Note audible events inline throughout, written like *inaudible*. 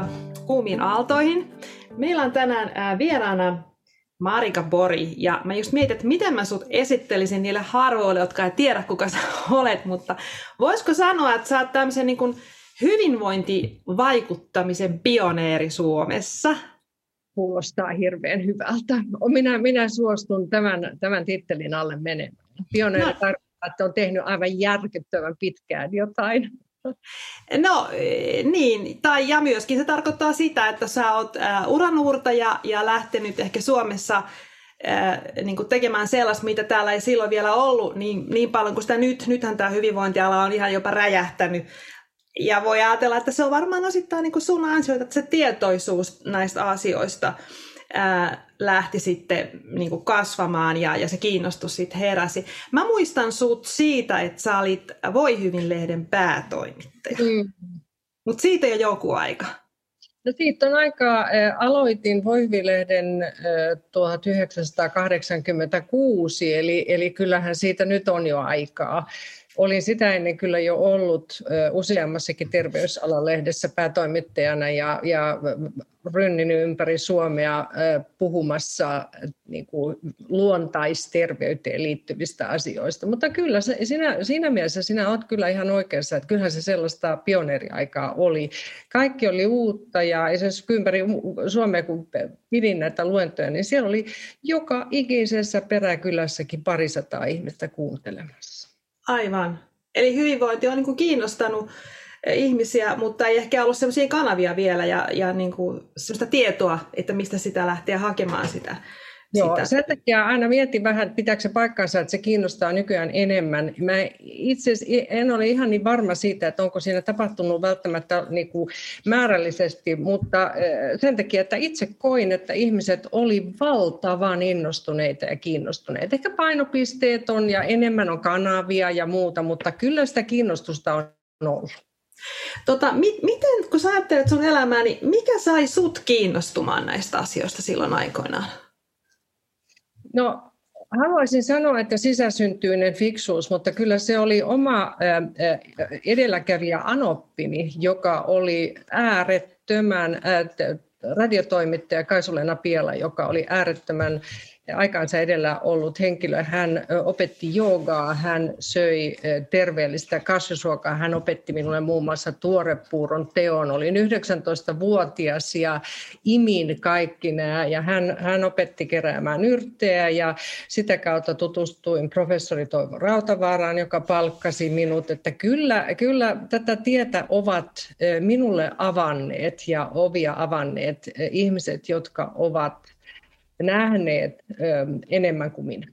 Tervetuloa Kuumiin aaltoihin. Meillä on tänään vieraana Marika Bori, ja mä just mietin, että miten mä sut esittelisin niille harvoille, jotka ei tiedä, kuka sä *laughs* olet, mutta voisiko sanoa, että sä oot tämmöisen niin kuin hyvinvointivaikuttamisen pioneeri Suomessa? Kuulostaa hirveän hyvältä. Minä, minä suostun tämän, tämän tittelin alle menemään. Pioneeri no. tarkoittaa, että on tehnyt aivan järkyttävän pitkään jotain. *laughs* No niin, tai ja myöskin se tarkoittaa sitä, että sä oot äh, uranuurtaja ja lähtenyt ehkä Suomessa äh, niin kuin tekemään sellaista, mitä täällä ei silloin vielä ollut niin, niin paljon kuin sitä nyt. Nythän tämä hyvinvointiala on ihan jopa räjähtänyt. Ja voi ajatella, että se on varmaan osittain niin kuin sun ansioita, että se tietoisuus näistä asioista ää, lähti sitten niin kuin kasvamaan ja, ja se kiinnostus sitten heräsi. Mä muistan sut siitä, että sä olit Voi hyvin-lehden päätoimittaja. Mm. Mutta siitä jo joku aika. No siitä on aikaa. Aloitin Voivilehden 1986, eli, eli kyllähän siitä nyt on jo aikaa. Olin sitä ennen kyllä jo ollut useammassakin terveysalalehdessä päätoimittajana ja, ja rynninyt ympäri Suomea puhumassa niin kuin luontaisterveyteen liittyvistä asioista. Mutta kyllä sinä, siinä mielessä sinä olet kyllä ihan oikeassa, että kyllähän se sellaista pioneeriaikaa oli. Kaikki oli uutta ja esimerkiksi ympäri Suomea, kun pidin näitä luentoja, niin siellä oli joka ikisessä peräkylässäkin parisataa ihmistä kuuntelemassa. Aivan. Eli hyvinvointi on niin kuin kiinnostanut eh, ihmisiä, mutta ei ehkä ollut sellaisia kanavia vielä ja, ja niin kuin sellaista tietoa, että mistä sitä lähtee hakemaan sitä Joo, sitä. sen takia aina mietin vähän, pitääkö se paikkansa, että se kiinnostaa nykyään enemmän. Mä itse en ole ihan niin varma siitä, että onko siinä tapahtunut välttämättä niin kuin määrällisesti, mutta sen takia, että itse koin, että ihmiset oli valtavan innostuneita ja kiinnostuneita. Ehkä painopisteet on ja enemmän on kanavia ja muuta, mutta kyllä sitä kiinnostusta on ollut. Tota, mi- miten, kun sä ajattelet sun elämää, niin mikä sai sut kiinnostumaan näistä asioista silloin aikoinaan? No haluaisin sanoa, että sisäsyntyinen fiksuus, mutta kyllä se oli oma edelläkävijä Anoppini, joka oli äärettömän radiotoimittaja Kaisulena Piela, joka oli äärettömän aikaansa edellä ollut henkilö. Hän opetti joogaa, hän söi terveellistä kasvisruokaa, hän opetti minulle muun muassa tuorepuuron teon. Olin 19-vuotias ja imin kaikki nämä ja hän, hän opetti keräämään yrttejä ja sitä kautta tutustuin professori Toivo Rautavaaraan, joka palkkasi minut, että kyllä, kyllä tätä tietä ovat minulle avanneet ja ovia avanneet ihmiset, jotka ovat nähneet ö, enemmän kuin minä.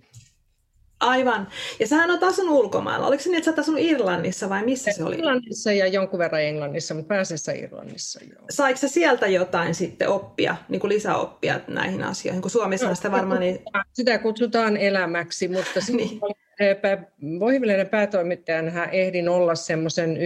Aivan. Ja sähän olet asunut ulkomailla. Oliko se niin, että sä asunut Irlannissa vai missä se oli? Irlannissa ja jonkun verran Englannissa, mutta pääasiassa Irlannissa. Joo. Saiko sä sieltä jotain sitten oppia, niin kuin lisäoppia näihin asioihin? Kun Suomessa no, sitä varmaan... Niin... Sitä kutsutaan elämäksi, mutta *laughs* niin. Voivilinen päätoimittajana ehdin olla semmoisen 11-12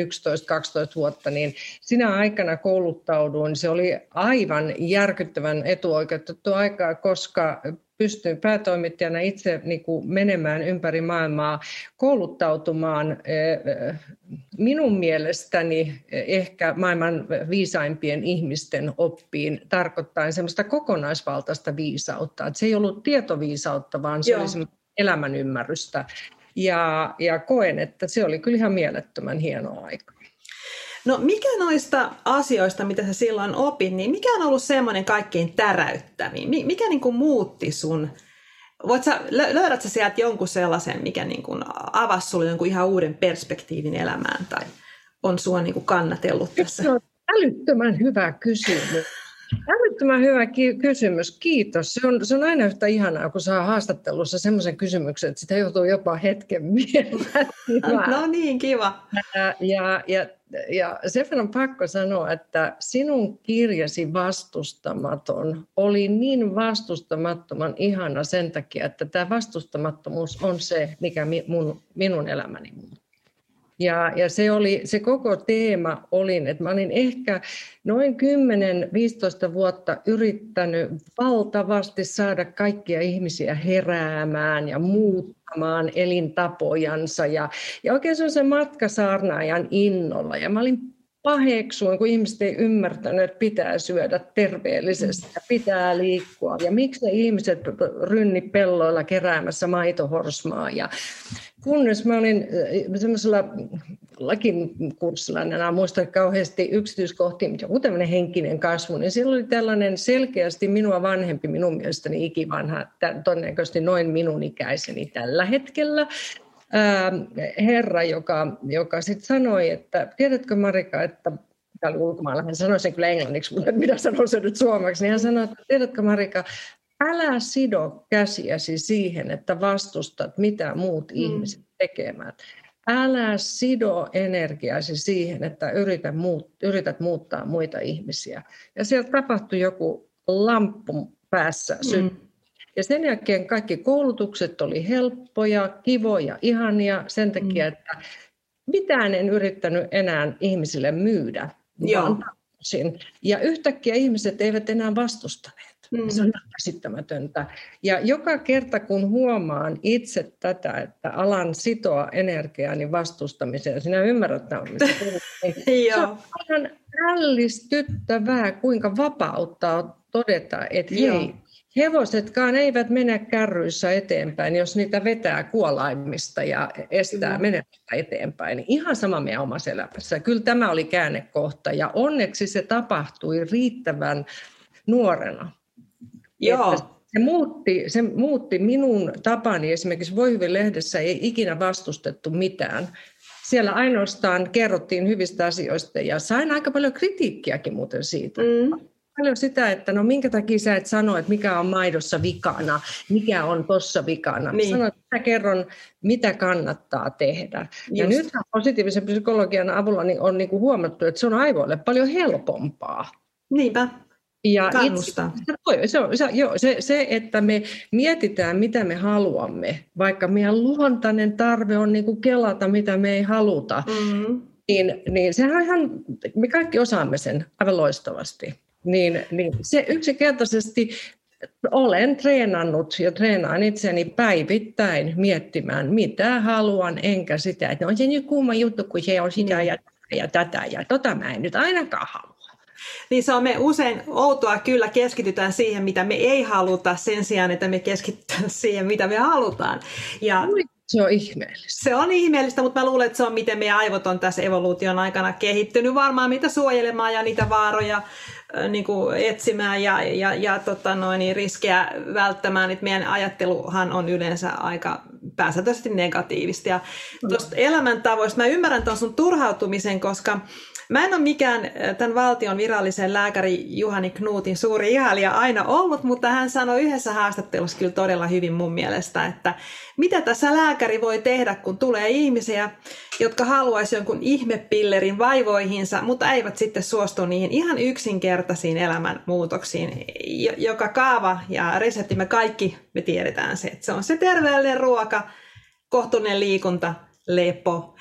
vuotta, niin sinä aikana kouluttauduin. Se oli aivan järkyttävän etuoikeutettu aikaa, koska pystyin päätoimittajana itse niin kuin menemään ympäri maailmaa kouluttautumaan minun mielestäni ehkä maailman viisaimpien ihmisten oppiin tarkoittain semmoista kokonaisvaltaista viisautta. Että se ei ollut tietoviisautta, vaan se Joo. oli elämän ymmärrystä. Ja, ja koen, että se oli kyllä ihan mielettömän hieno aika. No mikä noista asioista, mitä sä silloin opit, niin mikä on ollut semmoinen kaikkein täräyttävin? Mikä niin kuin muutti sun Voit sä, löydät sä sieltä jonkun sellaisen, mikä niin kuin avasi sulle jonkun ihan uuden perspektiivin elämään tai on sua niin kuin kannatellut tässä? Se on älyttömän hyvä kysymys. Älyttömän hyvä ki- kysymys, kiitos. Se on, se on aina yhtä ihanaa, kun saa haastattelussa semmoisen kysymyksen, että sitä joutuu jopa hetken *laughs* miettimään. No niin, kiva. Ja, ja, ja, ja sen on pakko sanoa, että sinun kirjasi vastustamaton oli niin vastustamattoman ihana sen takia, että tämä vastustamattomuus on se, mikä minun, minun elämäni muuttuu. Ja, ja se, oli, se koko teema oli, että mä olin ehkä noin 10-15 vuotta yrittänyt valtavasti saada kaikkia ihmisiä heräämään ja muuttamaan elintapojansa. Ja, ja oikein se on se matkasaarnaajan innolla. Ja mä olin paheksuin, kun ihmiset ei ymmärtänyt, että pitää syödä terveellisesti ja pitää liikkua. Ja miksi ne ihmiset rynni pelloilla keräämässä maitohorsmaa. Ja kunnes mä olin äh, semmoisella lakin kurssilla, en enää muista kauheasti yksityiskohtia, mutta joku tämmöinen henkinen kasvu, niin siellä oli tällainen selkeästi minua vanhempi, minun mielestäni ikivanha, todennäköisesti noin minun ikäiseni tällä hetkellä, herra, joka, joka sitten sanoi, että tiedätkö Marika, että tämä oli ulkomailla, hän sanoi sen kyllä englanniksi, mutta mitä sanoi se nyt suomeksi, niin hän sanoi, että tiedätkö Marika, älä sido käsiäsi siihen, että vastustat mitä muut mm. ihmiset tekevät. Älä sido energiasi siihen, että yrität, muut, yrität muuttaa muita ihmisiä. Ja siellä tapahtui joku lamppu päässä mm. Ja sen jälkeen kaikki koulutukset oli helppoja, kivoja, ihania sen takia, mm. että mitään en yrittänyt enää ihmisille myydä, Joo. Ja yhtäkkiä ihmiset eivät enää vastustaneet. Mm. Se on käsittämätöntä. Ja joka kerta, kun huomaan itse tätä, että alan sitoa energiaani vastustamiseen, sinä ymmärrät, mistä *laughs* niin *laughs* se on ihan ällistyttävää, kuinka vapauttaa todeta, että hei, Hevosetkaan eivät mene kärryissä eteenpäin, jos niitä vetää kuolaimista ja estää mm. menemästä eteenpäin. Ihan sama meidän omassa elämässä. Kyllä tämä oli käännekohta ja onneksi se tapahtui riittävän nuorena. Joo. se muutti, se muutti minun tapani. Esimerkiksi Voi hyvin lehdessä ei ikinä vastustettu mitään. Siellä ainoastaan kerrottiin hyvistä asioista ja sain aika paljon kritiikkiäkin muuten siitä. Mm paljon sitä, että no minkä takia sä et sano, että mikä on maidossa vikana, mikä on tossa vikana. Niin. Sano, että mä kerron, mitä kannattaa tehdä. Just. Ja nyt positiivisen psykologian avulla niin on niin kuin huomattu, että se on aivoille paljon helpompaa. Niinpä. Ja Kannustaa. Itse, se, on, se, joo, se, se, että me mietitään, mitä me haluamme, vaikka meidän luontainen tarve on niin kuin kelata, mitä me ei haluta, mm-hmm. niin, niin sehän on ihan, me kaikki osaamme sen aivan loistavasti niin, niin se yksinkertaisesti olen treenannut ja treenaan itseni päivittäin miettimään, mitä haluan, enkä sitä, että on se nyt kuuma juttu, kun se on sitä ja, ja tätä ja tota mä en nyt ainakaan halua. Niin se on me usein outoa kyllä keskitytään siihen, mitä me ei haluta sen sijaan, että me keskitytään *laughs* siihen, mitä me halutaan. Ja se on ihmeellistä. Se on ihmeellistä, mutta mä luulen, että se on miten meidän aivot on tässä evoluution aikana kehittynyt varmaan mitä suojelemaan ja niitä vaaroja niin kuin etsimään ja, ja, ja tota noin, niin riskejä välttämään. Että meidän ajatteluhan on yleensä aika pääsääntöisesti negatiivista. Ja tuosta elämäntavoista mä ymmärrän tuon sun turhautumisen, koska Mä en ole mikään tämän valtion virallisen lääkäri Juhani Knuutin suuri ihailija aina ollut, mutta hän sanoi yhdessä haastattelussa kyllä todella hyvin mun mielestä, että mitä tässä lääkäri voi tehdä, kun tulee ihmisiä, jotka haluaisi jonkun ihmepillerin vaivoihinsa, mutta eivät sitten suostu niihin ihan yksinkertaisiin elämänmuutoksiin, joka kaava ja resepti me kaikki me tiedetään se, että se on se terveellinen ruoka, kohtuullinen liikunta, lepo.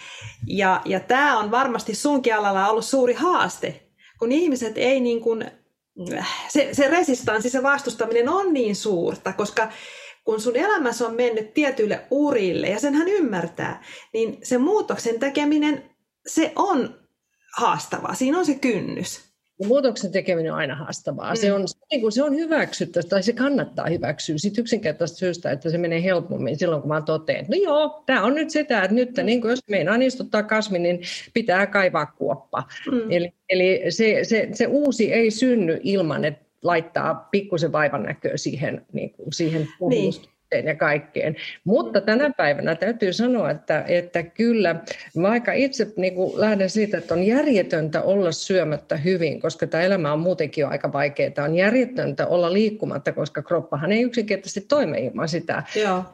Ja, ja tämä on varmasti sunkin alalla ollut suuri haaste, kun ihmiset ei niin kuin, se, se resistanssi, se vastustaminen on niin suurta, koska kun sun elämässä on mennyt tietyille urille, ja sen hän ymmärtää, niin se muutoksen tekeminen, se on haastavaa. Siinä on se kynnys. Muutoksen tekeminen on aina haastavaa. Mm. Se, on, niin kuin se on hyväksyttä, tai se kannattaa hyväksyä sit yksinkertaisesti syystä, että se menee helpommin silloin, kun mä toteen, että no joo, tämä on nyt sitä, että nyt mm. niin kuin jos meinaan istuttaa kasvi, niin pitää kaivaa kuoppa. Mm. Eli, eli se, se, se uusi ei synny ilman, että laittaa pikkusen vaivan näköä siihen, niin kuin siihen niin suhteen ja kaikkeen. Mutta tänä päivänä täytyy sanoa, että, että kyllä, vaikka itse niin kuin lähden siitä, että on järjetöntä olla syömättä hyvin, koska tämä elämä on muutenkin jo aika vaikeaa. On järjetöntä olla liikkumatta, koska kroppahan ei yksinkertaisesti toime ilman sitä. Joo.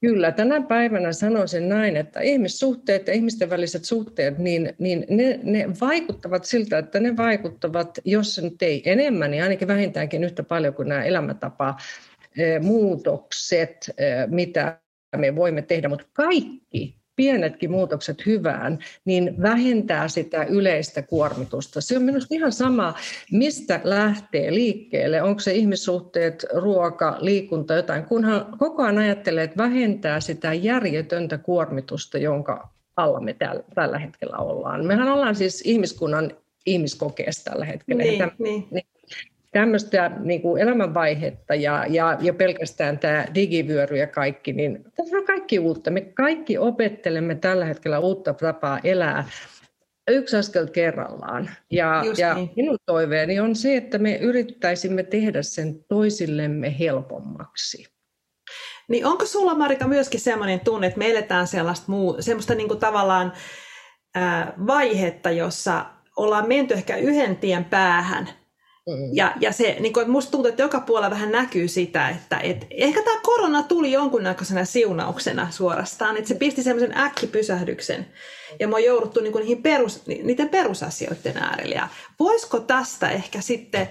Kyllä, tänä päivänä sanoisin näin, että ihmissuhteet ja ihmisten väliset suhteet, niin, niin ne, ne vaikuttavat siltä, että ne vaikuttavat, jos se nyt ei enemmän, niin ainakin vähintäänkin yhtä paljon kuin nämä elämäntapa muutokset, mitä me voimme tehdä, mutta kaikki pienetkin muutokset hyvään, niin vähentää sitä yleistä kuormitusta. Se on minusta ihan sama, mistä lähtee liikkeelle. Onko se ihmissuhteet, ruoka, liikunta, jotain. Kunhan koko ajan ajattelee, että vähentää sitä järjetöntä kuormitusta, jonka alla me tällä hetkellä ollaan. Mehän ollaan siis ihmiskunnan ihmiskokeessa tällä hetkellä. Niin, Täm, niin. niin tämmöistä niin kuin elämänvaihetta ja, ja, ja pelkästään tämä digivyöry ja kaikki, niin tässä on kaikki uutta. Me kaikki opettelemme tällä hetkellä uutta tapaa elää yksi askel kerrallaan. Ja, ja niin. minun toiveeni on se, että me yrittäisimme tehdä sen toisillemme helpommaksi. Niin onko sulla Marika myöskin sellainen tunne, että me eletään sellaista muu, semmoista niin kuin tavallaan ää, vaihetta, jossa ollaan menty ehkä yhden tien päähän. Ja, ja se, niin kuin, musta tuntuu, että joka puolella vähän näkyy sitä, että et, ehkä tämä korona tuli jonkunnäköisenä siunauksena suorastaan, että se pisti semmoisen äkkipysähdyksen. Ja me on jouduttu niin kuin, niihin perus, niiden perusasioiden äärelle. Ja voisiko tästä ehkä sitten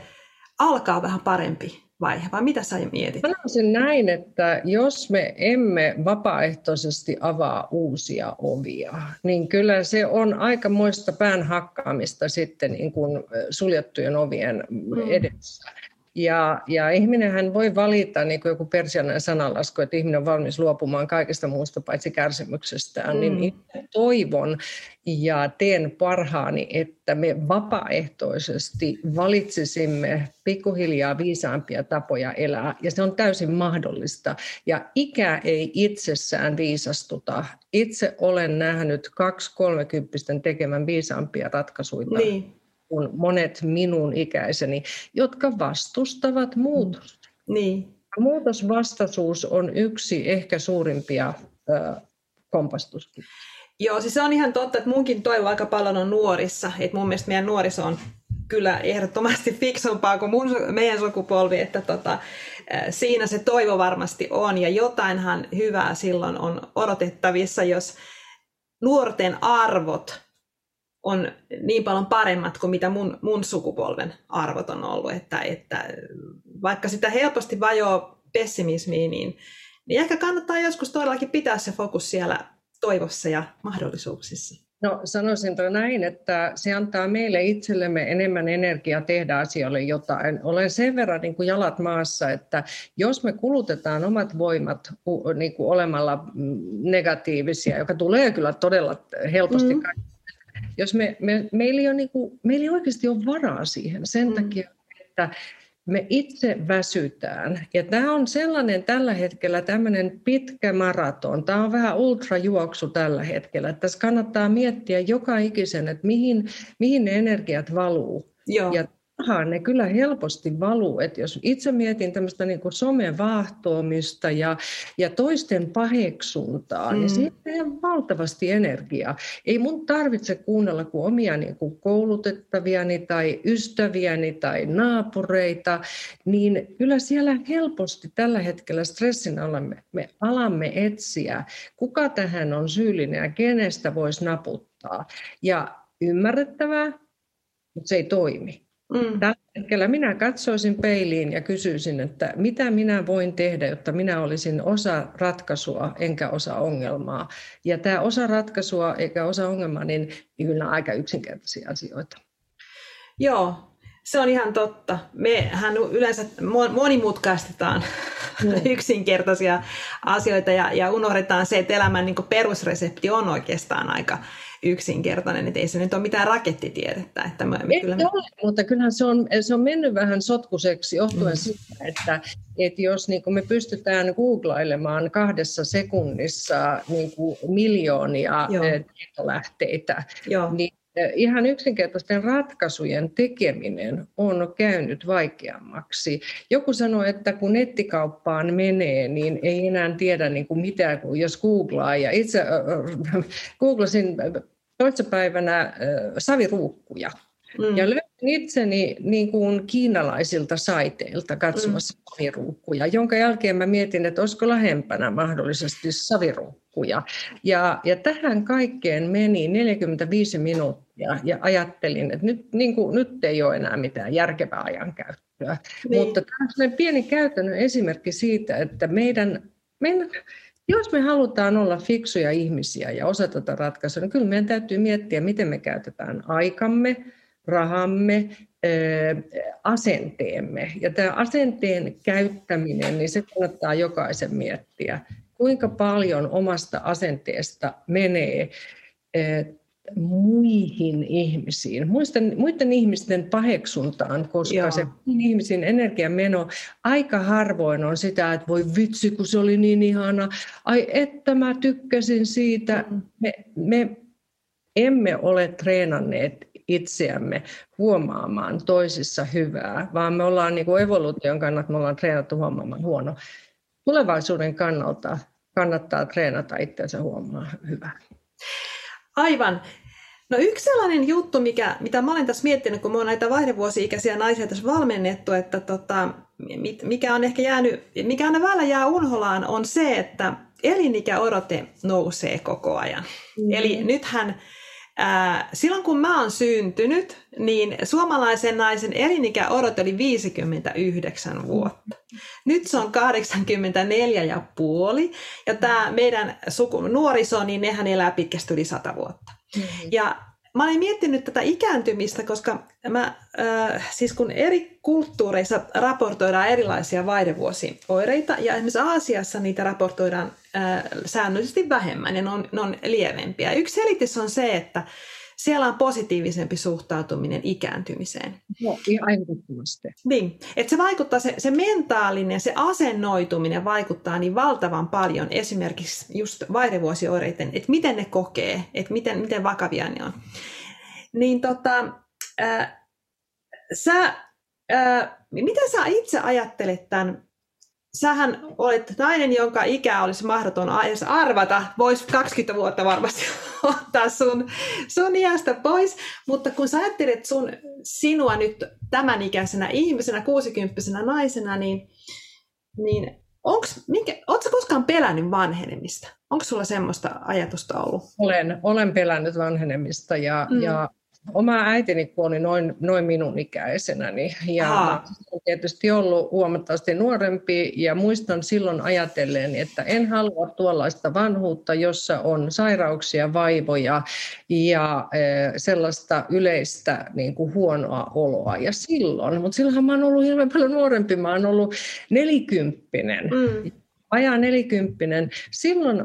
alkaa vähän parempi vaihe, vai mitä sä mietit? Sanoisin näin, että jos me emme vapaaehtoisesti avaa uusia ovia, niin kyllä se on aikamoista pään hakkaamista sitten niin kuin suljettujen ovien mm. Ja, ja ihminenhän voi valita, niin kuin joku persianainen sananlasku, että ihminen on valmis luopumaan kaikesta muusta paitsi kärsimyksestään, niin mm. niin toivon ja teen parhaani, että me vapaaehtoisesti valitsisimme pikkuhiljaa viisaampia tapoja elää, ja se on täysin mahdollista. Ja ikä ei itsessään viisastuta. Itse olen nähnyt kaksi kolmekymppisten tekemän viisaampia ratkaisuja. Niin kuin monet minun ikäiseni, jotka vastustavat muutosta. Niin. Muutosvastaisuus on yksi ehkä suurimpia ö, kompastuskin. Joo, siis se on ihan totta, että munkin toivo aika paljon on nuorissa. Että mun mielestä meidän nuoriso on kyllä ehdottomasti fiksumpaa kuin mun, meidän sukupolvi, että tota, siinä se toivo varmasti on. Ja jotainhan hyvää silloin on odotettavissa, jos nuorten arvot on niin paljon paremmat kuin mitä mun, mun sukupolven arvot on ollut, että, että vaikka sitä helposti vajoo pessimismiin, niin, niin ehkä kannattaa joskus todellakin pitää se fokus siellä toivossa ja mahdollisuuksissa. No sanoisin näin, että se antaa meille itsellemme enemmän energiaa tehdä asioille jotain. Olen sen verran niin kuin jalat maassa, että jos me kulutetaan omat voimat niin kuin olemalla negatiivisia, joka tulee kyllä todella helposti mm jos me, me, meillä, ei ole niin kuin, meillä ei oikeasti ole varaa siihen sen mm. takia, että me itse väsytään. Ja tämä on sellainen tällä hetkellä tämmöinen pitkä maraton. Tämä on vähän ultrajuoksu tällä hetkellä. Tässä kannattaa miettiä joka ikisen, että mihin, mihin ne energiat valuu. Joo. Ja rahaan ne kyllä helposti valuu. Et jos itse mietin tämmöistä niin kuin somevahtoamista ja, ja toisten paheksuntaa, niin mm. niin siitä on valtavasti energiaa. Ei mun tarvitse kuunnella kuin omia niin kuin koulutettaviani tai ystäviäni tai naapureita, niin kyllä siellä helposti tällä hetkellä stressin alla me, me alamme etsiä, kuka tähän on syyllinen ja kenestä voisi naputtaa. Ja ymmärrettävää, mutta se ei toimi. Mm. Tällä hetkellä minä katsoisin peiliin ja kysyisin, että mitä minä voin tehdä, jotta minä olisin osa ratkaisua enkä osa ongelmaa. Ja tämä osa ratkaisua eikä osa ongelmaa, niin kyllä on aika yksinkertaisia asioita. Joo, se on ihan totta. Mehän yleensä monimutkaistetaan mm. *laughs* yksinkertaisia asioita ja, ja unohdetaan se, että elämän niin perusresepti on oikeastaan aika yksinkertainen, että ei se nyt ole mitään rakettitiedettä. Että me, me kyllä... ole, mutta kyllähän se on, se on mennyt vähän sotkuseksi johtuen mm. siitä, että, että jos niin me pystytään googlailemaan kahdessa sekunnissa niin kuin miljoonia Joo. Eh, tietolähteitä, Joo. niin ihan yksinkertaisten ratkaisujen tekeminen on käynyt vaikeammaksi. Joku sanoi, että kun nettikauppaan menee, niin ei enää tiedä niin kuin mitään, kun jos googlaa. Ja itse äh, googlasin toissapäivänä äh, saviruukkuja. Mm. Ja löysin itseni niin kuin kiinalaisilta saiteilta katsomassa mm. saviruukkuja, jonka jälkeen mä mietin, että olisiko lähempänä mahdollisesti saviruukkuja. Ja, ja tähän kaikkeen meni 45 minuuttia ja ajattelin, että nyt, niin kuin, nyt ei ole enää mitään järkevää ajankäyttöä. Niin. Mutta tämä on pieni käytännön esimerkki siitä, että meidän, meidän jos me halutaan olla fiksuja ihmisiä ja osata tätä ratkaisua, niin kyllä meidän täytyy miettiä, miten me käytetään aikamme, rahamme, asenteemme. Ja tämä asenteen käyttäminen, niin se kannattaa jokaisen miettiä. Kuinka paljon omasta asenteesta menee muihin ihmisiin, muisten, muiden ihmisten paheksuntaan, koska Joo. se ihmisen energiameno aika harvoin on sitä, että voi vitsi, kun se oli niin ihana, ai että mä tykkäsin siitä. Me, me emme ole treenanneet itseämme huomaamaan toisissa hyvää, vaan me ollaan niin kuin evoluution kannalta, me ollaan treenattu huomaamaan huono. Tulevaisuuden kannalta kannattaa treenata itseänsä huomaamaan hyvää. Aivan. No yksi sellainen juttu, mikä, mitä mä olen tässä miettinyt, kun mä oon näitä vaihdevuosi-ikäisiä naisia tässä valmennettu, että tota, mikä on ehkä jäänyt, mikä aina välillä jää unholaan, on se, että elinikäodote nousee koko ajan. Mm. Eli nythän ää, silloin kun mä oon syntynyt, niin suomalaisen naisen elinikäodote oli 59 vuotta. Nyt se on 84 ja puoli, ja tämä meidän suku, nuoriso, niin nehän elää pitkästi yli 100 vuotta. Mm-hmm. Ja mä olen miettinyt tätä ikääntymistä, koska mä, äh, siis kun eri kulttuureissa raportoidaan erilaisia vaihdevuosioireita, ja esimerkiksi Aasiassa niitä raportoidaan äh, säännöllisesti vähemmän, ja ne on, ne on lievempiä. Yksi selitys on se, että siellä on positiivisempi suhtautuminen ikääntymiseen. Joo, ihan ehdottomasti. Niin, että se vaikuttaa, se, se mentaalinen, se asennoituminen vaikuttaa niin valtavan paljon esimerkiksi just vaihdevuosioireiden, että miten ne kokee, että miten, miten vakavia ne on. Niin tota, äh, sä, äh, mitä sä itse ajattelet tämän sähän olet nainen, jonka ikä olisi mahdoton edes arvata. Voisi 20 vuotta varmasti *laughs* ottaa sun, sun iästä pois. Mutta kun sä ajattelet sun, sinua nyt tämän ikäisenä ihmisenä, 60 naisena, niin, niin onks, minkä, ootko koskaan pelännyt vanhenemista? Onko sulla semmoista ajatusta ollut? Olen, olen pelännyt vanhenemista ja, mm. ja oma äitini kuoli noin, noin minun ikäisenäni ja olen tietysti ollut huomattavasti nuorempi ja muistan silloin ajatellen, että en halua tuollaista vanhuutta, jossa on sairauksia, vaivoja ja e, sellaista yleistä niin kuin huonoa oloa. Ja silloin, mutta silloinhan mä olen ollut hirveän paljon nuorempi, mä olen ollut nelikymppinen. Mm vajaa nelikymppinen, silloin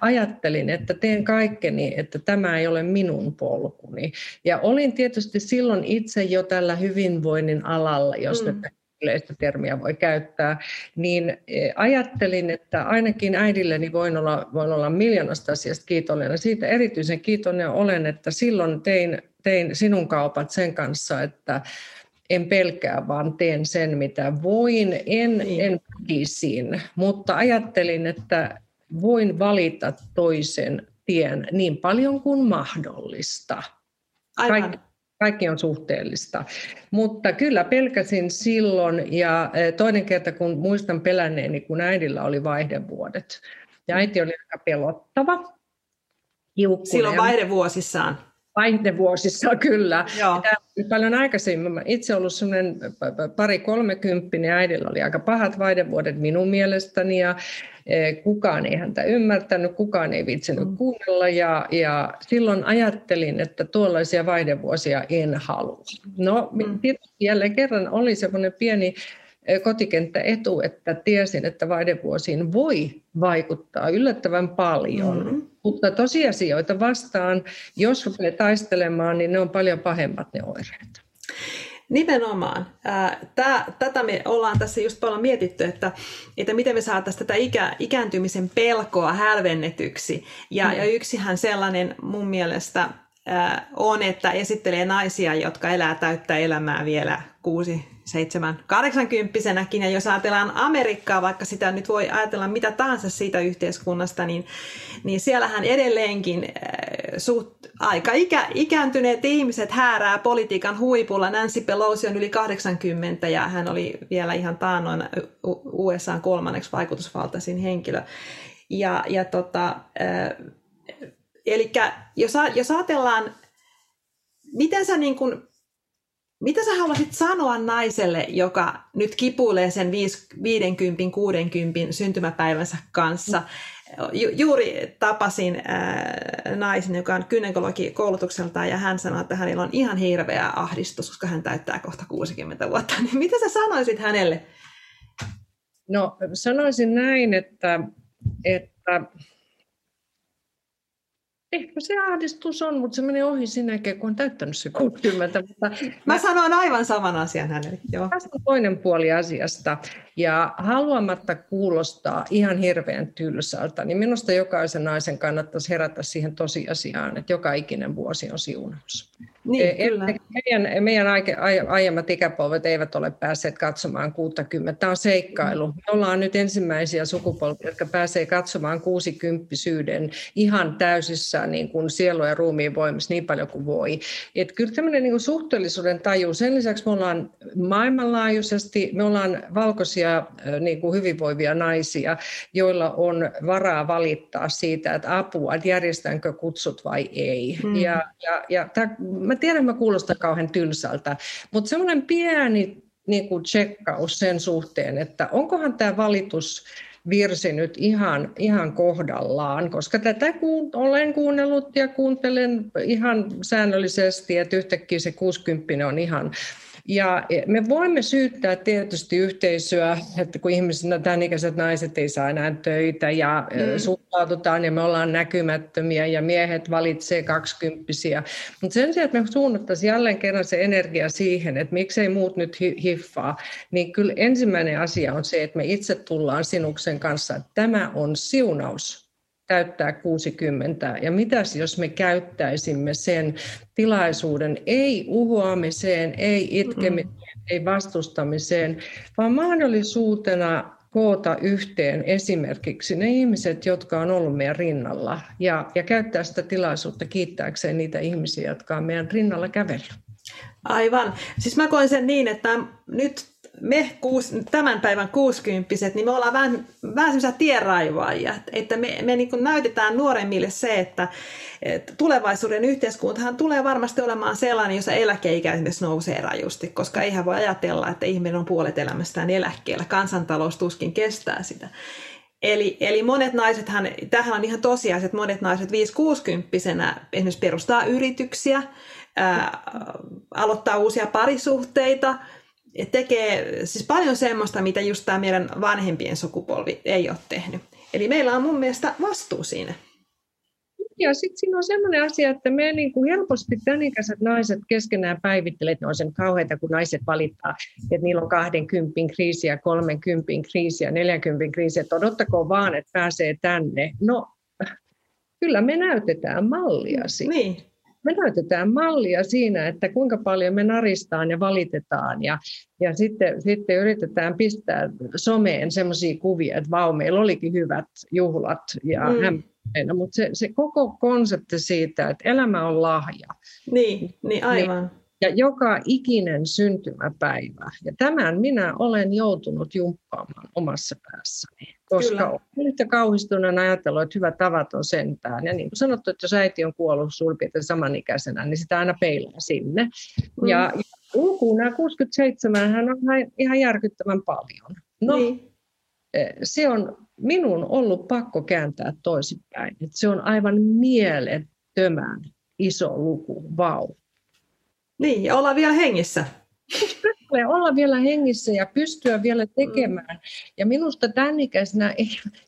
ajattelin, että teen kaikkeni, että tämä ei ole minun polkuni. Ja olin tietysti silloin itse jo tällä hyvinvoinnin alalla, jos mm. yleistä termiä voi käyttää, niin e, ajattelin, että ainakin äidilleni voin olla, voin olla miljoonasta asiasta kiitollinen. Siitä erityisen kiitollinen olen, että silloin tein, tein sinun kaupat sen kanssa, että en pelkää, vaan teen sen, mitä voin. En, niin. en väkisin, mutta ajattelin, että voin valita toisen tien niin paljon kuin mahdollista. Aivan. Kaikki, kaikki on suhteellista. Mutta kyllä pelkäsin silloin, ja e, toinen kerta kun muistan pelänneeni, kun äidillä oli vaihdevuodet. Ja äiti oli aika pelottava. Hiukkunen. Silloin vaihdevuosissaan? Vaihdevuosissa kyllä. Joo. paljon aikaisemmin. Mä itse ollut semmoinen pari kolmekymppinen, äidillä oli aika pahat vaihdevuodet minun mielestäni ja e, kukaan ei häntä ymmärtänyt, kukaan ei viitsinyt mm. kuunnella ja, ja silloin ajattelin, että tuollaisia vaihdevuosia en halua. No mm. jälleen kerran oli semmoinen pieni e, kotikenttä etu, että tiesin, että vaihdevuosiin voi vaikuttaa yllättävän paljon. Mm. Mutta tosiasioita vastaan, jos rupeaa taistelemaan, niin ne on paljon pahemmat ne oireet. Nimenomaan. Tää, tätä me ollaan tässä just paljon mietitty, että, että miten me saataisiin tätä ikä, ikääntymisen pelkoa hälvennetyksi. Ja, mm. ja yksihän sellainen mun mielestä on, että esittelee naisia, jotka elää täyttä elämää vielä 6, 7, 80 ja jos ajatellaan Amerikkaa, vaikka sitä nyt voi ajatella mitä tahansa siitä yhteiskunnasta, niin, niin siellähän edelleenkin suht, aika ikä, ikääntyneet ihmiset häärää politiikan huipulla. Nancy Pelosi on yli 80 ja hän oli vielä ihan taannoin USA kolmanneksi vaikutusvaltaisin henkilö. Ja, ja tota, Eli jos, jos ajatellaan, miten sä niin kun, mitä sä haluaisit sanoa naiselle, joka nyt kipuilee sen 50, 60 syntymäpäivänsä kanssa? Ju, juuri tapasin ää, naisen, joka on gynekologi koulutukselta ja hän sanoi, että hänellä on ihan hirveä ahdistus, koska hän täyttää kohta 60 vuotta. Niin mitä sä sanoisit hänelle? No sanoisin näin, että, että ehkä se ahdistus on, mutta se menee ohi sen jälkeen, kun on täyttänyt se 60. Mutta mä, mä sanoin aivan saman asian hänelle. Joo. Tässä on toinen puoli asiasta. Ja haluamatta kuulostaa ihan hirveän tylsältä, niin minusta jokaisen naisen kannattaisi herätä siihen tosiasiaan, että joka ikinen vuosi on siunaus. Niin, e, kyllä. Meidän, meidän aiemmat ikäpolvet eivät ole päässeet katsomaan 60. Tämä on seikkailu. Me ollaan nyt ensimmäisiä sukupolvia, jotka pääsee katsomaan 60 ihan täysissä niin kuin sielu- ja ruumiin voimissa niin paljon kuin voi. Et kyllä tämmöinen niin kuin suhteellisuuden taju, sen lisäksi me ollaan maailmanlaajuisesti, me ollaan valkoisia niin kuin hyvinvoivia naisia, joilla on varaa valittaa siitä, että apua, että järjestänkö kutsut vai ei. Mm. Ja, ja, ja tämä, mä tiedän, että mä kuulostan kauhean tylsältä, mutta semmoinen pieni niin kuin tsekkaus sen suhteen, että onkohan tämä valitus virsi nyt ihan, ihan kohdallaan, koska tätä kuun, olen kuunnellut ja kuuntelen ihan säännöllisesti, että yhtäkkiä se 60 on ihan ja me voimme syyttää tietysti yhteisöä, että kun ihmiset, tämän ikäiset naiset ei saa enää töitä ja mm. suhtaututaan ja me ollaan näkymättömiä ja miehet valitsee kaksikymppisiä. Mutta sen sijaan, että me suunnattaisiin jälleen kerran se energia siihen, että miksei muut nyt hiffaa, niin kyllä ensimmäinen asia on se, että me itse tullaan sinuksen kanssa, että tämä on siunaus täyttää 60. Ja mitäs jos me käyttäisimme sen tilaisuuden ei uhoamiseen, ei itkemiseen, mm. ei vastustamiseen, vaan mahdollisuutena koota yhteen esimerkiksi ne ihmiset, jotka on ollut meidän rinnalla ja, ja käyttää sitä tilaisuutta kiittääkseen niitä ihmisiä, jotka on meidän rinnalla kävellyt. Aivan. Siis mä koen sen niin, että nyt me kuus, tämän päivän kuusikymppiset, niin me ollaan vähän, vähän semmoisia tienraivaajia, että me, me niin näytetään nuoremmille se, että, että tulevaisuuden yhteiskuntahan tulee varmasti olemaan sellainen, jossa eläkeikä esimerkiksi nousee rajusti, koska eihän voi ajatella, että ihminen on puolet elämästään eläkkeellä. Kansantalous tuskin kestää sitä. Eli, eli monet naisethan, tähän on ihan tosiasia, että monet naiset 5-60 esimerkiksi perustaa yrityksiä, ää, aloittaa uusia parisuhteita, tekee siis paljon semmoista, mitä just tämä meidän vanhempien sukupolvi ei ole tehnyt. Eli meillä on mun mielestä vastuu siinä. Ja sitten siinä on sellainen asia, että me niin kuin helposti tämän ikäiset naiset keskenään päivittelee, että on sen kauheita, kun naiset valittaa, että niillä on 20 kriisiä, 30 kriisiä, 40 kriisiä, että odottakoon vaan, että pääsee tänne. No, kyllä me näytetään mallia siitä. Niin me näytetään mallia siinä, että kuinka paljon me naristaan ja valitetaan ja, ja sitten, sitten yritetään pistää someen sellaisia kuvia, että vau, meillä olikin hyvät juhlat ja mm. hämmenä, mutta se, se koko konsepti siitä, että elämä on lahja. Niin, niin aivan. Niin, ja joka ikinen syntymäpäivä. Ja tämän minä olen joutunut jumppaamaan omassa päässäni, koska olen yhtä kauhistuneen ajatellut, että hyvä tavat on sentään. Ja niin kuin sanottu, että jos äiti on kuollut suurin piirtein samanikäisenä, niin sitä aina peilaa sinne. Mm. Ja, lukuna 67 hän on ihan järkyttävän paljon. No, niin. E, se on minun ollut pakko kääntää toisinpäin. Se on aivan mielettömän iso luku, vau. Niin, ja olla vielä hengissä. olla vielä hengissä ja pystyä vielä tekemään. Ja minusta tämän ikäisenä,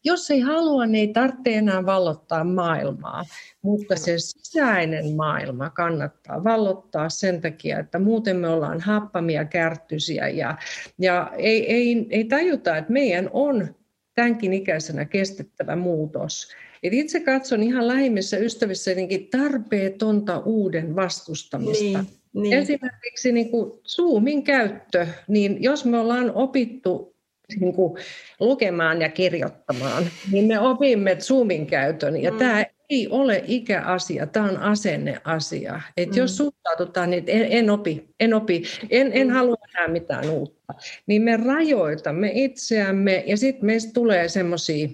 jos ei halua, niin ei tarvitse enää vallottaa maailmaa. Mutta se sisäinen maailma kannattaa vallottaa sen takia, että muuten me ollaan happamia, kärttyisiä ja, ja ei, ei, ei tajuta, että meidän on tämänkin ikäisenä kestettävä muutos. Et itse katson ihan lähimmissä ystävissä jotenkin tarpeetonta uuden vastustamista. Niin niin. Esimerkiksi niin kuin Zoomin käyttö, niin jos me ollaan opittu niin kuin lukemaan ja kirjoittamaan, niin me opimme Zoomin käytön. Ja mm. tämä ei ole ikäasia, tämä on asenneasia. Et mm. Jos suhtaudutaan, niin en, en opi, en opi, en, en mm. halua enää mitään uutta, niin me rajoitamme itseämme ja sitten meistä tulee semmoisia...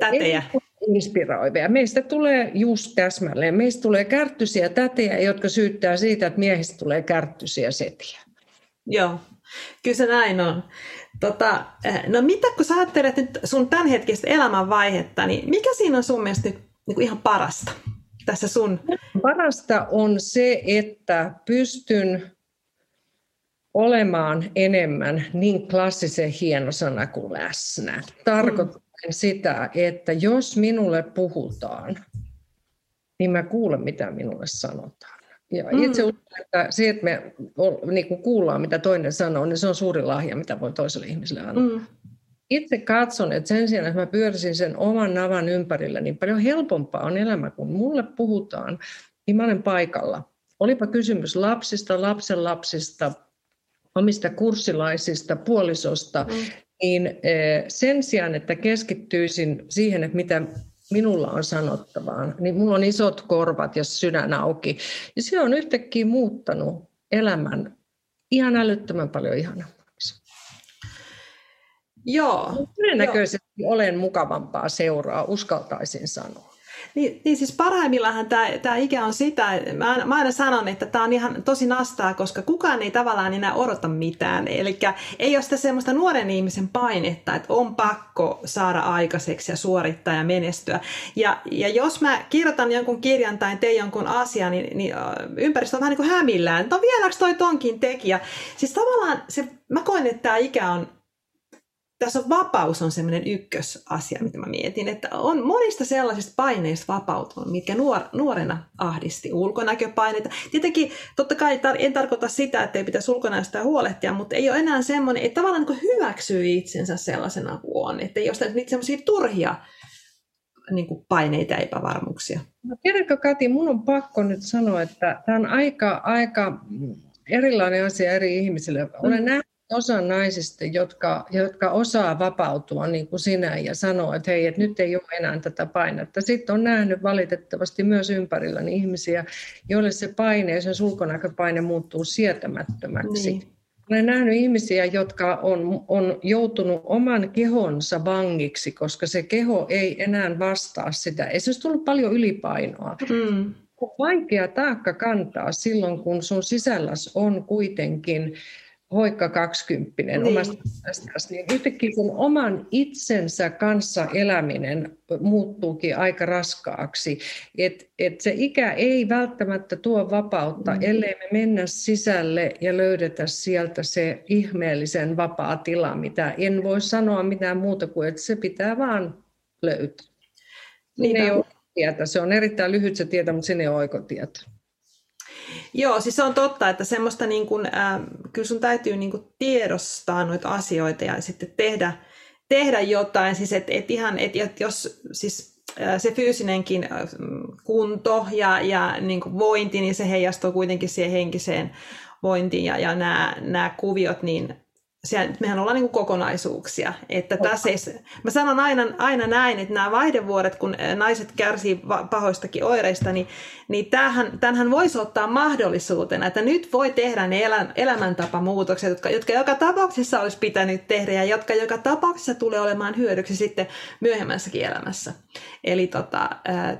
Tätejä inspiroivia. Meistä tulee just täsmälleen. Meistä tulee kärttyisiä tätejä, jotka syyttää siitä, että miehistä tulee kärttyisiä setiä. Joo, kyllä se näin on. Tota, eh, no mitä kun sä ajattelet nyt sun tämänhetkistä elämänvaihetta, niin mikä siinä on sun mielestä nyt niin kuin ihan parasta tässä sun? Parasta on se, että pystyn olemaan enemmän niin klassisen hieno sana kuin läsnä. Tarkoittaa sitä, että jos minulle puhutaan, niin mä kuulen, mitä minulle sanotaan. Ja mm. itse uskon, että se, että me niin kuullaan, mitä toinen sanoo, niin se on suuri lahja, mitä voi toiselle ihmiselle antaa. Mm. Itse katson, että sen sijaan, että mä pyörisin sen oman navan ympärillä, niin paljon helpompaa on elämä, kun mulle puhutaan, niin mä olen paikalla. Olipa kysymys lapsista, lapsen lapsista, omista kurssilaisista, puolisosta, mm. Niin sen sijaan, että keskittyisin siihen, että mitä minulla on sanottavaa, niin minulla on isot korvat ja sydän auki. Ja se on yhtäkkiä muuttanut elämän ihan älyttömän paljon ihanammaksi. Joo. Todennäköisesti olen mukavampaa seuraa, uskaltaisin sanoa. Niin, niin siis parhaimmillaan tämä, tämä ikä on sitä, mä, mä aina sanon, että tämä on ihan tosi nastaa, koska kukaan ei tavallaan enää odota mitään. Eli ei ole sitä semmoista nuoren ihmisen painetta, että on pakko saada aikaiseksi ja suorittaa ja menestyä. Ja, ja jos mä kirjoitan jonkun kirjan tai teen jonkun asian, niin, niin ympäristö on vähän niin kuin hämillään. No vieläkö toi tonkin tekijä? Siis tavallaan se, mä koen, että tämä ikä on tässä on vapaus on semmoinen ykkösasia, mitä mä mietin, että on monista sellaisista paineista vapautunut, mitkä nuor, nuorena ahdisti ulkonäköpaineita. Tietenkin totta kai tar- en tarkoita sitä, että ei pitäisi ulkonäöstä huolehtia, mutta ei ole enää semmoinen, että tavallaan niin hyväksyy itsensä sellaisena kuin on, että ei ole niitä semmoisia turhia niin kuin paineita ja epävarmuuksia. No, tiedätkö Kati, mun on pakko nyt sanoa, että tämä on aika, aika erilainen asia eri ihmisille. Olen mm. nähnyt osa naisista, jotka, jotka osaa vapautua niin kuin sinä ja sanoa, että hei, että nyt ei ole enää tätä painetta. Sitten on nähnyt valitettavasti myös ympärilläni ihmisiä, joille se paine ja sen sulkonäköpaine muuttuu sietämättömäksi. Niin. Olen nähnyt ihmisiä, jotka on, on joutunut oman kehonsa vangiksi, koska se keho ei enää vastaa sitä. Ei se olisi tullut paljon ylipainoa. Mm. Vaikea taakka kantaa silloin, kun sun sisälläs on kuitenkin hoikka kaksikymppinen niin. omasta mielestäsi, niin yhtäkkiä sen oman itsensä kanssa eläminen muuttuukin aika raskaaksi. Et, et se ikä ei välttämättä tuo vapautta, mm. ellei me mennä sisälle ja löydetä sieltä se ihmeellisen vapaa tila, mitä en voi sanoa mitään muuta kuin, että se pitää vaan löytää. Niin ei ole tietä. Se on erittäin lyhyt se tietä, mutta sinne ei ole oikotietä. Joo, siis se on totta, että semmoista niin kuin, äh, kyllä sun täytyy niin kuin tiedostaa noita asioita ja sitten tehdä, tehdä jotain. Siis et, et ihan, et, et jos siis se fyysinenkin kunto ja, ja niin kuin vointi, niin se heijastuu kuitenkin siihen henkiseen vointiin ja, ja nämä, nämä kuviot, niin siellä, mehän ollaan niin kokonaisuuksia. Että tässä ei, mä sanon aina, aina näin, että nämä vaihdevuodet, kun naiset kärsii pahoistakin oireista, niin, niin tämähän, tämähän voisi ottaa mahdollisuutena, että nyt voi tehdä ne elä, elämäntapamuutokset, jotka, jotka joka tapauksessa olisi pitänyt tehdä ja jotka joka tapauksessa tulee olemaan hyödyksi sitten myöhemmässäkin elämässä. Eli tota,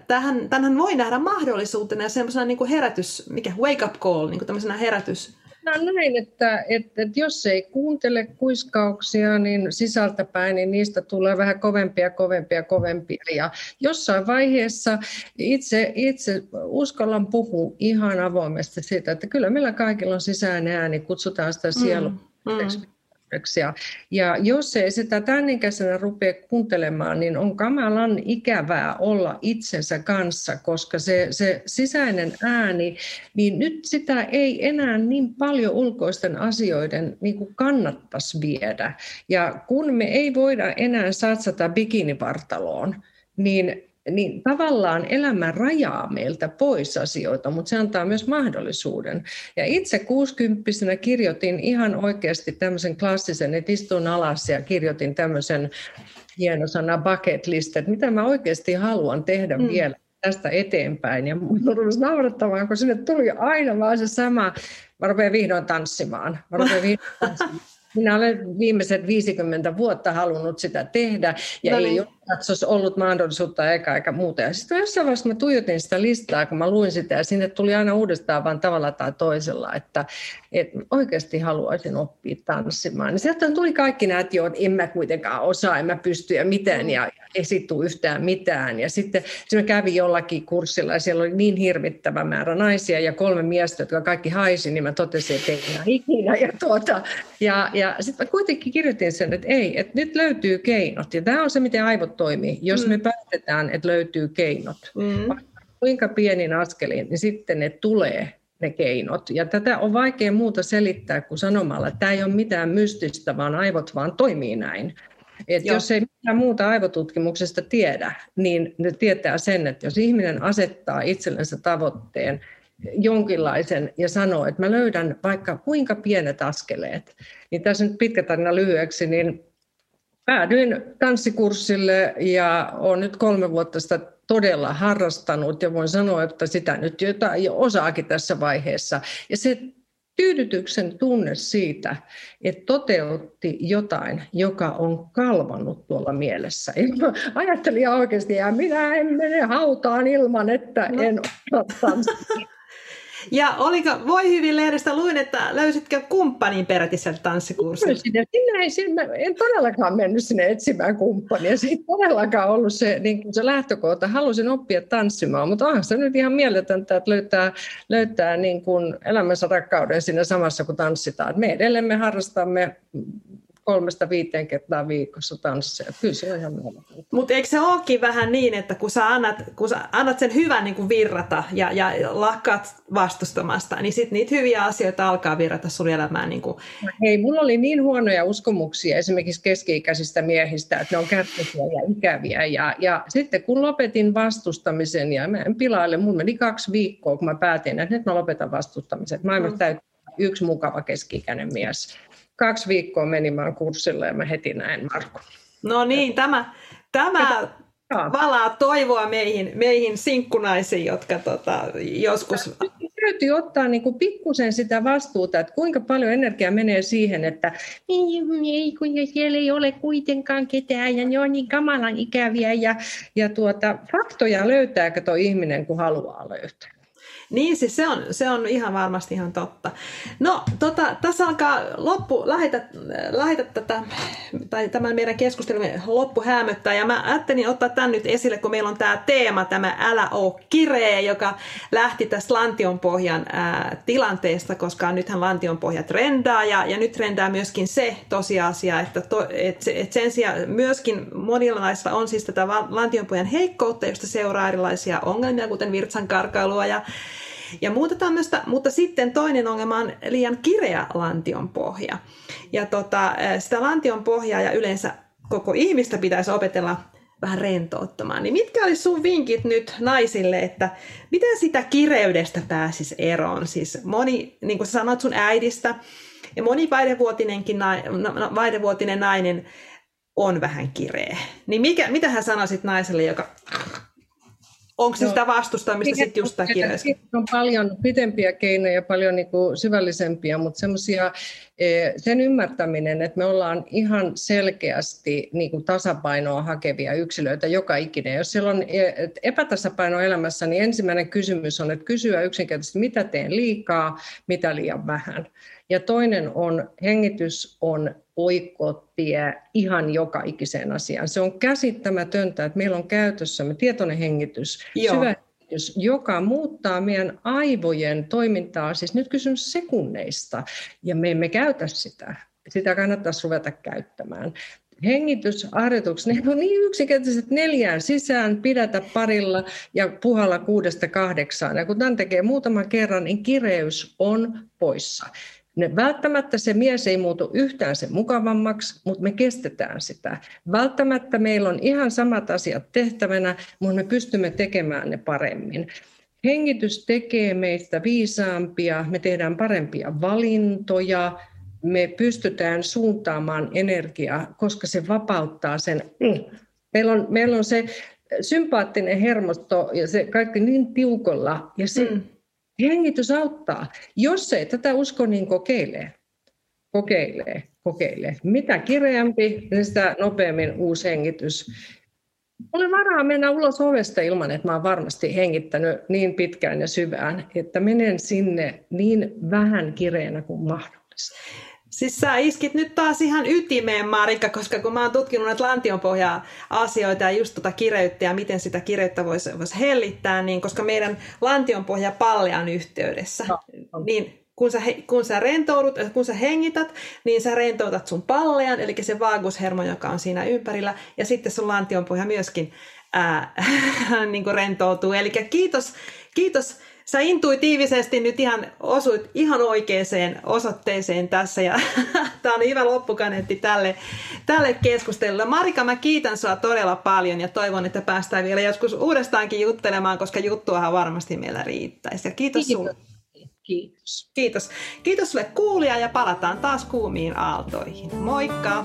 tähän, tämähän voi nähdä mahdollisuutena ja semmoisena niin herätys, mikä wake up call, niin kuin tämmöisenä herätys, sanotaan näin, että, että, että jos ei kuuntele kuiskauksia niin sisältäpäin, niin niistä tulee vähän kovempia, kovempia, kovempia. Ja jossain vaiheessa itse, itse uskallan puhua ihan avoimesti siitä, että kyllä meillä kaikilla on sisäinen ääni, kutsutaan sitä sielu. Mm, mm ja, ja jos ei sitä tämän ikäisenä rupea kuuntelemaan, niin on kamalan ikävää olla itsensä kanssa, koska se, se sisäinen ääni, niin nyt sitä ei enää niin paljon ulkoisten asioiden niin kuin kannattaisi viedä. Ja kun me ei voida enää satsata bikinivartaloon, niin niin tavallaan elämä rajaa meiltä pois asioita, mutta se antaa myös mahdollisuuden. Ja itse 60 kirjoitin ihan oikeasti tämmöisen klassisen, että istun alas ja kirjoitin tämmöisen hieno sana bucket list, että mitä mä oikeasti haluan tehdä mm. vielä tästä eteenpäin. Ja minun rupesi naurattamaan, kun sinne tuli aina vaan se sama, mä rupean vihdoin tanssimaan. Mä rupean vihdoin *laughs* tanssimaan. Minä olen viimeiset 50 vuotta halunnut sitä tehdä ja no niin. ei ole se olisi ollut mahdollisuutta eikä eikä muuta. Ja sitten jossain vaiheessa mä tuijotin sitä listaa, kun mä luin sitä, ja sinne tuli aina uudestaan vaan tavalla tai toisella, että, että oikeasti haluaisin oppia tanssimaan. Ja sieltä tuli kaikki nämä, että joo, en mä kuitenkaan osaa, en mä pysty ja mitään, ja esittu yhtään mitään. Ja sitten, sitten mä kävin jollakin kurssilla, ja siellä oli niin hirvittävä määrä naisia ja kolme miestä, jotka kaikki haisi, niin mä totesin, että ei ikinä. Ja, tuota, ja, ja sitten mä kuitenkin kirjoitin sen, että ei, että nyt löytyy keinot. Ja tämä on se, miten aivot toimii. Jos mm. me päätetään, että löytyy keinot, mm. kuinka pienin askelin, niin sitten ne tulee ne keinot. Ja tätä on vaikea muuta selittää kuin sanomalla, että tämä ei ole mitään mystistä, vaan aivot vaan toimii näin. Et jos ei mitään muuta aivotutkimuksesta tiedä, niin ne tietää sen, että jos ihminen asettaa itsellensä tavoitteen, jonkinlaisen ja sanoo, että mä löydän vaikka kuinka pienet askeleet, niin tässä nyt pitkä tarina lyhyeksi, niin päädyin tanssikurssille ja olen nyt kolme vuotta sitä todella harrastanut ja voin sanoa, että sitä nyt jotain jo osaakin tässä vaiheessa. Ja se tyydytyksen tunne siitä, että toteutti jotain, joka on kalvanut tuolla mielessä. Ja ajattelin oikeasti, että minä en mene hautaan ilman, että no. en osaa ja oliko, voi hyvin lehdestä luin, että löysitkö kumppanin peräti sieltä tanssikurssilla? Sinne, ei, sinne, en todellakaan mennyt sinne etsimään kumppania. Se ei todellakaan ollut se, niin se lähtökohta. Halusin oppia tanssimaan, mutta onhan se nyt ihan mieletöntä, että löytää, löytää niin kuin elämänsä rakkauden siinä samassa, kun tanssitaan. Me edelleen me harrastamme kolmesta viiteen kertaa viikossa tansseja. Kyllä se on ihan Mutta eikö se olekin vähän niin, että kun sä annat, kun sä annat sen hyvän niin kuin virrata ja, ja lakkaat vastustamasta, niin sitten niitä hyviä asioita alkaa virrata sun elämään. Niin kuin... Hei, mulla oli niin huonoja uskomuksia esimerkiksi keski-ikäisistä miehistä, että ne on kärsiviä ja ikäviä. Ja, ja sitten kun lopetin vastustamisen, ja mä en pilaille, mun meni kaksi viikkoa, kun mä päätin, että nyt mä lopetan vastustamisen. Maailmassa mm. täytyy yksi mukava keski-ikäinen mies kaksi viikkoa menimään kurssille ja mä heti näin Markku. No niin, tämä, tämä valaa toivoa meihin, meihin sinkkunaisiin, jotka tota, joskus... Täytyy ottaa niin kuin pikkusen sitä vastuuta, että kuinka paljon energiaa menee siihen, että ei, kun siellä ei ole kuitenkaan ketään ja ne on niin kamalan ikäviä ja, ja tuota, faktoja löytääkö tuo ihminen, kun haluaa löytää. Niin, siis se on, se on ihan varmasti ihan totta. No, tota, tässä alkaa loppu, lähetä, lähetä tätä, tai tämän meidän keskustelumme loppu hämöttää, ja mä ajattelin ottaa tämän nyt esille, kun meillä on tämä teema, tämä Älä oo kireä, joka lähti tästä lantionpohjan ää, tilanteesta, koska nythän lantionpohja trendaa, ja, ja nyt trendaa myöskin se tosiasia, että, to, et, et sen sijaan myöskin monilla naisilla on siis tätä lantionpohjan heikkoutta, josta seuraa erilaisia ongelmia, kuten virtsankarkailua ja ja muuta tämmöistä, mutta sitten toinen ongelma on liian kireä lantion pohja. Ja tota, sitä lantion pohjaa ja yleensä koko ihmistä pitäisi opetella vähän rentouttamaan. Niin mitkä olisi sun vinkit nyt naisille, että miten sitä kireydestä pääsisi eroon? Siis moni, niin kuin sä sanoit sun äidistä, ja moni vaidevuotinenkin vaidevuotinen nainen on vähän kireä. Niin mikä, mitä hän sanoisit naiselle, joka Onko se no, sitä vastustamista sitten just tämä On paljon pitempiä keinoja, paljon niin kuin syvällisempiä, mutta semmoisia e, sen ymmärtäminen, että me ollaan ihan selkeästi niin kuin tasapainoa hakevia yksilöitä joka ikinen. Jos siellä on e, epätasapaino elämässä, niin ensimmäinen kysymys on, että kysyä yksinkertaisesti, mitä teen liikaa, mitä liian vähän. Ja toinen on, hengitys on oikotie ihan joka ikiseen asiaan. Se on käsittämätöntä, että meillä on käytössämme tietoinen hengitys, Joo. syvä hengitys, joka muuttaa meidän aivojen toimintaa, siis nyt kysymys sekunneista, ja me emme käytä sitä. Sitä kannattaisi ruveta käyttämään. Hengitysharjoitukset, ne on niin yksinkertaiset neljään sisään, pidätä parilla ja puhalla kuudesta kahdeksaan. Ja kun tämän tekee muutaman kerran, niin kireys on poissa. Ne, välttämättä se mies ei muutu yhtään sen mukavammaksi, mutta me kestetään sitä. Välttämättä meillä on ihan samat asiat tehtävänä, mutta me pystymme tekemään ne paremmin. Hengitys tekee meistä viisaampia, me tehdään parempia valintoja, me pystytään suuntaamaan energiaa, koska se vapauttaa sen. Meillä on, meillä on se sympaattinen hermosto ja se kaikki niin tiukolla ja se mm Hengitys auttaa. Jos ei tätä usko, niin kokeilee. Kokeilee, kokeilee. Mitä kireämpi, niin sitä nopeammin uusi hengitys. Mulla varaa mennä ulos ovesta ilman, että mä oon varmasti hengittänyt niin pitkään ja syvään, että menen sinne niin vähän kireänä kuin mahdollista. Siis sä iskit nyt taas ihan ytimeen, Marika, koska kun mä oon tutkinut näitä lantionpohjaa asioita ja just tota kireyttä ja miten sitä kireyttä voisi vois hellittää, niin koska meidän lantionpohja palja on yhteydessä, no, no. niin kun sä, kun sä rentoudut, kun sä hengität, niin sä rentoutat sun pallean, eli se vaagushermo, joka on siinä ympärillä, ja sitten sun lantionpohja myöskin ää, *laughs* niin kuin rentoutuu. Eli kiitos, kiitos sä intuitiivisesti nyt ihan osuit ihan oikeaan osoitteeseen tässä ja *laughs* tämä on hyvä loppukaneetti tälle, tälle keskustelulle. Marika, mä kiitän sua todella paljon ja toivon, että päästään vielä joskus uudestaankin juttelemaan, koska juttuahan varmasti meillä riittäisi. Ja kiitos, kiitos. sulle. Kiitos. Kiitos. Kiitos sulle kuulija ja palataan taas kuumiin aaltoihin. Moikka!